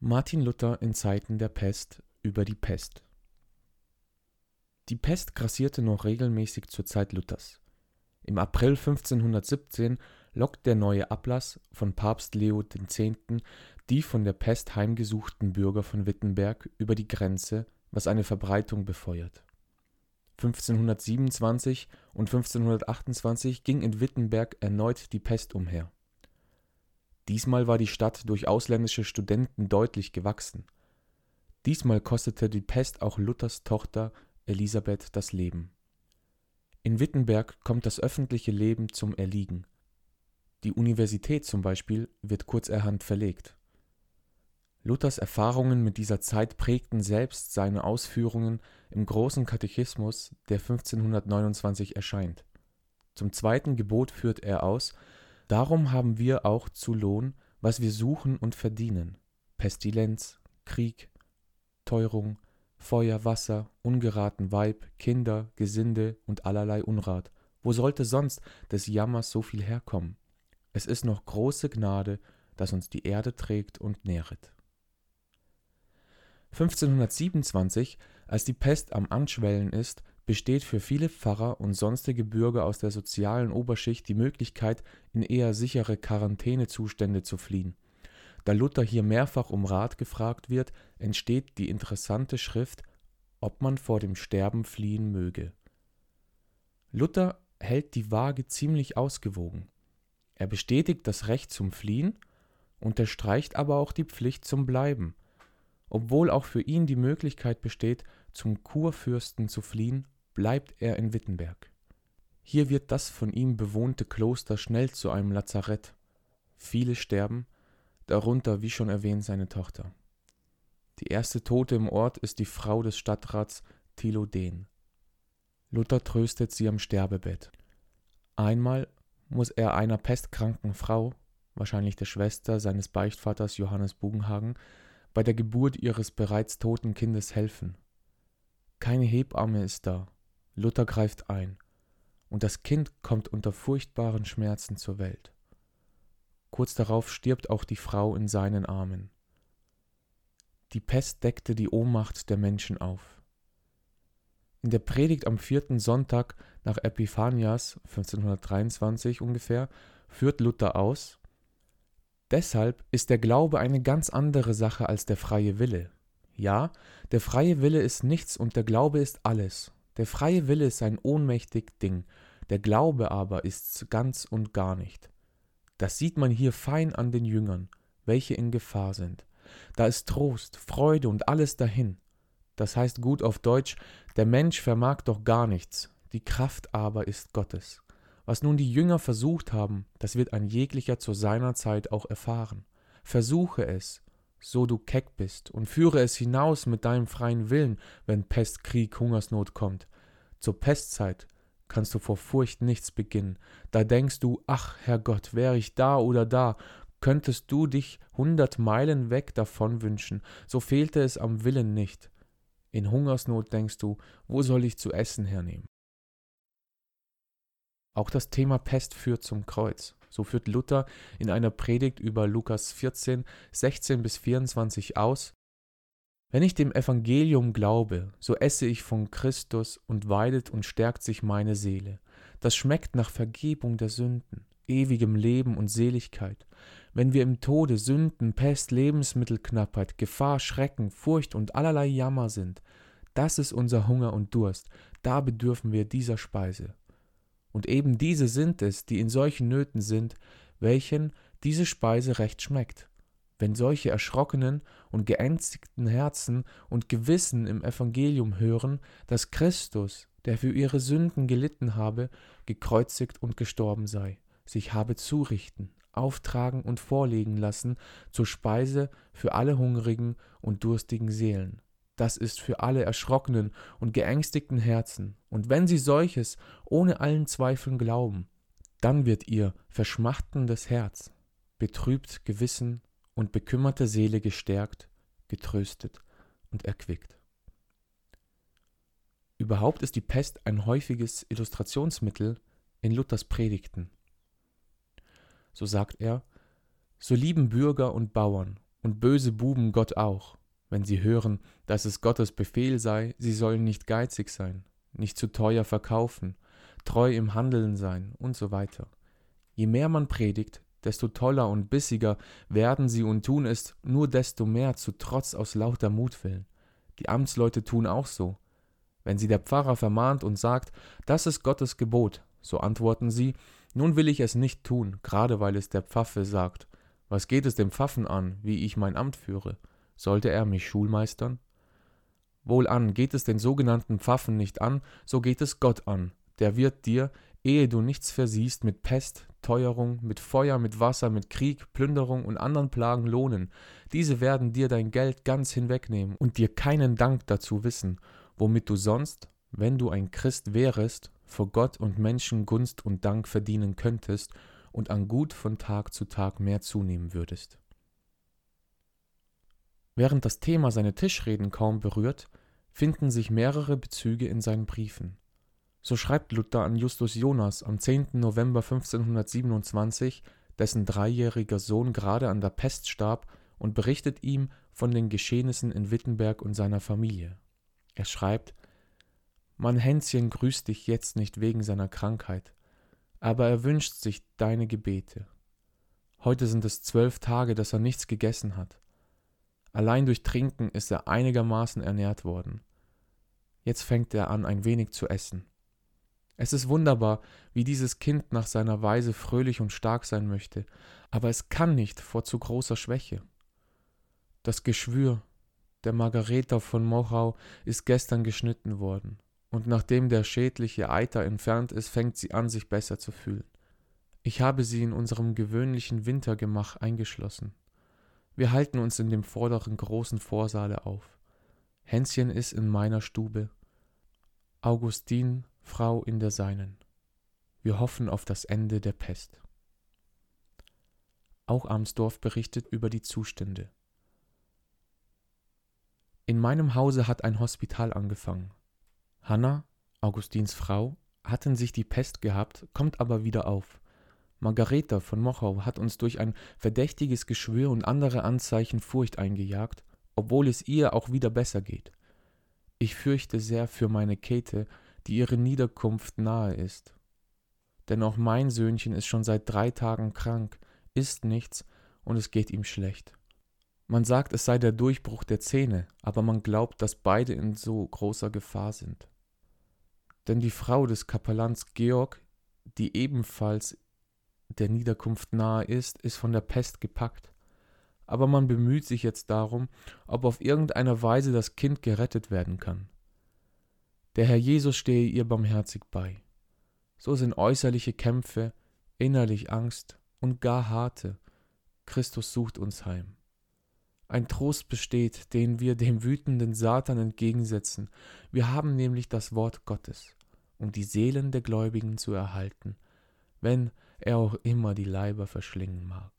Martin Luther in Zeiten der Pest über die Pest Die Pest grassierte noch regelmäßig zur Zeit Luthers. Im April 1517 lockt der neue Ablass von Papst Leo X. die von der Pest heimgesuchten Bürger von Wittenberg über die Grenze, was eine Verbreitung befeuert. 1527 und 1528 ging in Wittenberg erneut die Pest umher Diesmal war die Stadt durch ausländische Studenten deutlich gewachsen. Diesmal kostete die Pest auch Luthers Tochter Elisabeth das Leben. In Wittenberg kommt das öffentliche Leben zum Erliegen. Die Universität zum Beispiel wird kurzerhand verlegt. Luthers Erfahrungen mit dieser Zeit prägten selbst seine Ausführungen im Großen Katechismus, der 1529 erscheint. Zum zweiten Gebot führt er aus Darum haben wir auch zu Lohn, was wir suchen und verdienen: Pestilenz, Krieg, Teuerung, Feuer, Wasser, ungeraten Weib, Kinder, Gesinde und allerlei Unrat. Wo sollte sonst des Jammers so viel herkommen? Es ist noch große Gnade, dass uns die Erde trägt und nähret. 1527, als die Pest am Anschwellen ist, besteht für viele Pfarrer und sonstige Bürger aus der sozialen Oberschicht die Möglichkeit, in eher sichere Quarantänezustände zu fliehen. Da Luther hier mehrfach um Rat gefragt wird, entsteht die interessante Schrift Ob man vor dem Sterben fliehen möge. Luther hält die Waage ziemlich ausgewogen. Er bestätigt das Recht zum Fliehen, unterstreicht aber auch die Pflicht zum Bleiben, obwohl auch für ihn die Möglichkeit besteht, zum Kurfürsten zu fliehen bleibt er in Wittenberg. Hier wird das von ihm bewohnte Kloster schnell zu einem Lazarett. Viele sterben, darunter, wie schon erwähnt, seine Tochter. Die erste Tote im Ort ist die Frau des Stadtrats Thilo Dehn. Luther tröstet sie am Sterbebett. Einmal muss er einer pestkranken Frau, wahrscheinlich der Schwester seines Beichtvaters Johannes Bugenhagen, bei der Geburt ihres bereits toten Kindes helfen. Keine Hebamme ist da, Luther greift ein, und das Kind kommt unter furchtbaren Schmerzen zur Welt. Kurz darauf stirbt auch die Frau in seinen Armen. Die Pest deckte die Ohnmacht der Menschen auf. In der Predigt am vierten Sonntag nach Epiphanias 1523 ungefähr führt Luther aus, Deshalb ist der Glaube eine ganz andere Sache als der freie Wille. Ja, der freie Wille ist nichts und der Glaube ist alles. Der freie Wille ist ein ohnmächtig Ding, der Glaube aber ist's ganz und gar nicht. Das sieht man hier fein an den Jüngern, welche in Gefahr sind. Da ist Trost, Freude und alles dahin. Das heißt gut auf Deutsch, der Mensch vermag doch gar nichts, die Kraft aber ist Gottes. Was nun die Jünger versucht haben, das wird ein jeglicher zu seiner Zeit auch erfahren. Versuche es, so du keck bist, und führe es hinaus mit deinem freien Willen, wenn Pest, Krieg, Hungersnot kommt. Zur Pestzeit kannst du vor Furcht nichts beginnen. Da denkst du, ach Herrgott, wäre ich da oder da, könntest du dich hundert Meilen weg davon wünschen, so fehlte es am Willen nicht. In Hungersnot denkst du, wo soll ich zu essen hernehmen? Auch das Thema Pest führt zum Kreuz. So führt Luther in einer Predigt über Lukas 14, 16 bis 24 aus, wenn ich dem Evangelium glaube, so esse ich von Christus und weidet und stärkt sich meine Seele. Das schmeckt nach Vergebung der Sünden, ewigem Leben und Seligkeit. Wenn wir im Tode Sünden, Pest, Lebensmittelknappheit, Gefahr, Schrecken, Furcht und allerlei Jammer sind, das ist unser Hunger und Durst, da bedürfen wir dieser Speise. Und eben diese sind es, die in solchen Nöten sind, welchen diese Speise recht schmeckt. Wenn solche erschrockenen und geängstigten Herzen und Gewissen im Evangelium hören, dass Christus, der für ihre Sünden gelitten habe, gekreuzigt und gestorben sei, sich habe zurichten, auftragen und vorlegen lassen zur Speise für alle hungrigen und durstigen Seelen das ist für alle erschrockenen und geängstigten Herzen, und wenn sie solches ohne allen Zweifeln glauben, dann wird ihr verschmachtendes Herz, betrübt Gewissen und bekümmerte Seele gestärkt, getröstet und erquickt. Überhaupt ist die Pest ein häufiges Illustrationsmittel in Luthers Predigten. So sagt er, so lieben Bürger und Bauern und böse Buben Gott auch, wenn sie hören, dass es Gottes Befehl sei, sie sollen nicht geizig sein, nicht zu teuer verkaufen, treu im Handeln sein und so weiter. Je mehr man predigt, desto toller und bissiger werden sie und tun es nur desto mehr zu Trotz aus lauter Mutwillen. Die Amtsleute tun auch so. Wenn sie der Pfarrer vermahnt und sagt, das ist Gottes Gebot, so antworten sie, nun will ich es nicht tun, gerade weil es der Pfaffe sagt. Was geht es dem Pfaffen an, wie ich mein Amt führe? Sollte er mich schulmeistern? Wohlan, geht es den sogenannten Pfaffen nicht an, so geht es Gott an, der wird dir, ehe du nichts versiehst, mit Pest, Teuerung, mit Feuer, mit Wasser, mit Krieg, Plünderung und anderen Plagen lohnen. Diese werden dir dein Geld ganz hinwegnehmen und dir keinen Dank dazu wissen, womit du sonst, wenn du ein Christ wärest, vor Gott und Menschen Gunst und Dank verdienen könntest und an Gut von Tag zu Tag mehr zunehmen würdest. Während das Thema seine Tischreden kaum berührt, finden sich mehrere Bezüge in seinen Briefen. So schreibt Luther an Justus Jonas am 10. November 1527, dessen dreijähriger Sohn gerade an der Pest starb, und berichtet ihm von den Geschehnissen in Wittenberg und seiner Familie. Er schreibt Mein Hänschen grüßt dich jetzt nicht wegen seiner Krankheit, aber er wünscht sich deine Gebete. Heute sind es zwölf Tage, dass er nichts gegessen hat. Allein durch Trinken ist er einigermaßen ernährt worden. Jetzt fängt er an, ein wenig zu essen. Es ist wunderbar, wie dieses Kind nach seiner Weise fröhlich und stark sein möchte, aber es kann nicht vor zu großer Schwäche. Das Geschwür der Margareta von Mochau ist gestern geschnitten worden, und nachdem der schädliche Eiter entfernt ist, fängt sie an, sich besser zu fühlen. Ich habe sie in unserem gewöhnlichen Wintergemach eingeschlossen. Wir halten uns in dem vorderen großen Vorsaale auf. Hänschen ist in meiner Stube. Augustin Frau in der seinen. Wir hoffen auf das Ende der Pest. Auch Amsdorf berichtet über die Zustände. In meinem Hause hat ein Hospital angefangen. Hanna, Augustins Frau, hatten sich die Pest gehabt, kommt aber wieder auf. Margareta von Mochau hat uns durch ein verdächtiges Geschwür und andere Anzeichen Furcht eingejagt, obwohl es ihr auch wieder besser geht. Ich fürchte sehr für meine Käthe, die ihre Niederkunft nahe ist. Denn auch mein Söhnchen ist schon seit drei Tagen krank, isst nichts und es geht ihm schlecht. Man sagt, es sei der Durchbruch der Zähne, aber man glaubt, dass beide in so großer Gefahr sind. Denn die Frau des Kapellans Georg, die ebenfalls der Niederkunft nahe ist, ist von der Pest gepackt. Aber man bemüht sich jetzt darum, ob auf irgendeine Weise das Kind gerettet werden kann. Der Herr Jesus stehe ihr barmherzig bei. So sind äußerliche Kämpfe, innerlich Angst und gar harte. Christus sucht uns heim. Ein Trost besteht, den wir dem wütenden Satan entgegensetzen. Wir haben nämlich das Wort Gottes, um die Seelen der Gläubigen zu erhalten, wenn er auch immer die Leiber verschlingen mag.